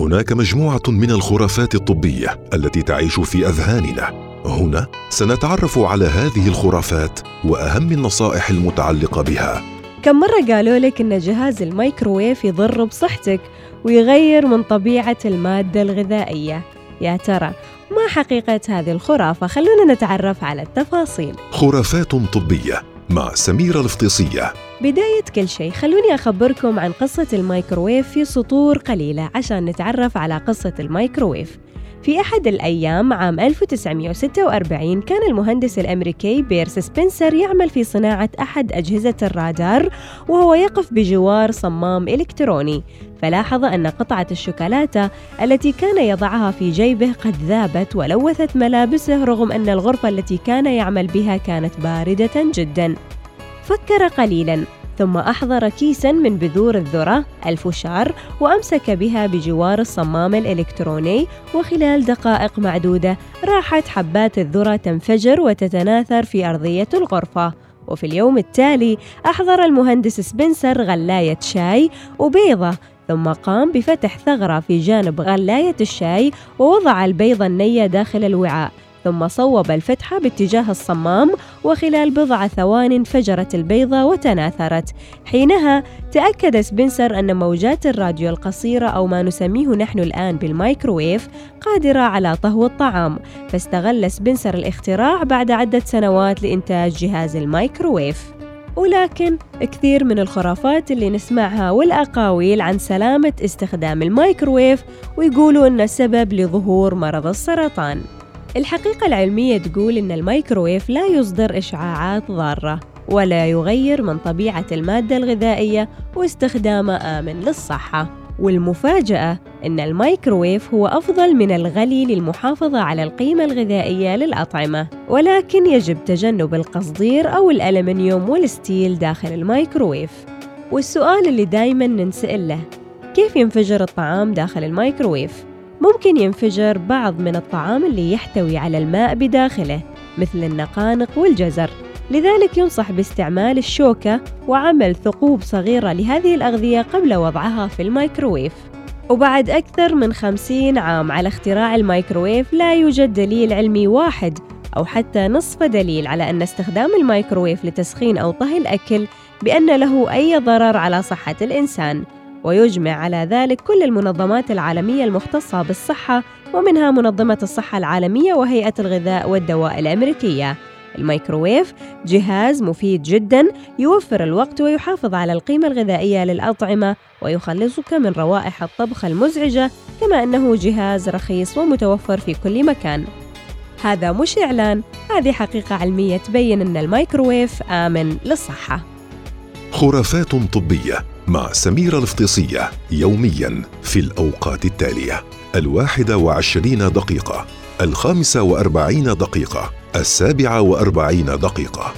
هناك مجموعة من الخرافات الطبية التي تعيش في أذهاننا. هنا سنتعرف على هذه الخرافات وأهم النصائح المتعلقة بها. كم مرة قالوا لك إن جهاز الميكروويف يضر بصحتك ويغير من طبيعة المادة الغذائية؟ يا ترى ما حقيقة هذه الخرافة؟ خلونا نتعرف على التفاصيل. خرافات طبية مع سميرة الفطيسيه بداية كل شيء خلوني أخبركم عن قصة الميكروويف في سطور قليلة عشان نتعرف على قصة الميكروويف. في أحد الأيام عام 1946 كان المهندس الأمريكي بيرس سبنسر يعمل في صناعة أحد أجهزة الرادار وهو يقف بجوار صمام إلكتروني. فلاحظ أن قطعة الشوكولاتة التي كان يضعها في جيبه قد ذابت ولوثت ملابسه رغم أن الغرفة التي كان يعمل بها كانت باردة جدا. فكر قليلا. ثم أحضر كيسا من بذور الذرة الفشار وأمسك بها بجوار الصمام الإلكتروني وخلال دقائق معدودة راحت حبات الذرة تنفجر وتتناثر في أرضية الغرفة. وفي اليوم التالي أحضر المهندس سبنسر غلاية شاي وبيضة ثم قام بفتح ثغرة في جانب غلاية الشاي ووضع البيضة النية داخل الوعاء. ثم صوب الفتحة باتجاه الصمام وخلال بضع ثوان انفجرت البيضة وتناثرت. حينها تأكد سبنسر أن موجات الراديو القصيرة أو ما نسميه نحن الآن بالمايكروويف قادرة على طهو الطعام فاستغل سبنسر الاختراع بعد عدة سنوات لإنتاج جهاز المايكروويف. ولكن كثير من الخرافات اللي نسمعها والأقاويل عن سلامة استخدام المايكروويف ويقولوا أنه سبب لظهور مرض السرطان. الحقيقة العلمية تقول إن الميكروويف لا يصدر إشعاعات ضارة ولا يغير من طبيعة المادة الغذائية واستخدامه آمن للصحة. والمفاجأة إن الميكروويف هو أفضل من الغلي للمحافظة على القيمة الغذائية للأطعمة. ولكن يجب تجنب القصدير أو الألمنيوم والستيل داخل الميكروويف. والسؤال اللي دايما ننسأل له كيف ينفجر الطعام داخل الميكروويف؟ ممكن ينفجر بعض من الطعام اللي يحتوي على الماء بداخله مثل النقانق والجزر. لذلك ينصح باستعمال الشوكة وعمل ثقوب صغيرة لهذه الأغذية قبل وضعها في الميكروويف. وبعد أكثر من خمسين عام على اختراع الميكروويف لا يوجد دليل علمي واحد أو حتى نصف دليل على أن استخدام الميكروويف لتسخين أو طهي الأكل بأن له أي ضرر على صحة الإنسان. ويجمع على ذلك كل المنظمات العالمية المختصة بالصحة ومنها منظمة الصحة العالمية وهيئة الغذاء والدواء الأمريكية. الميكروويف جهاز مفيد جدا يوفر الوقت ويحافظ على القيمة الغذائية للأطعمة ويخلصك من روائح الطبخ المزعجة كما أنه جهاز رخيص ومتوفر في كل مكان. هذا مش إعلان، هذه حقيقة علمية تبين أن الميكروويف آمن للصحة. خرافات طبية مع سميرة الفطيسية يوميا في الأوقات التالية. الواحدة وعشرين دقيقة الخامسة وأربعين دقيقة السابعة وأربعين دقيقة.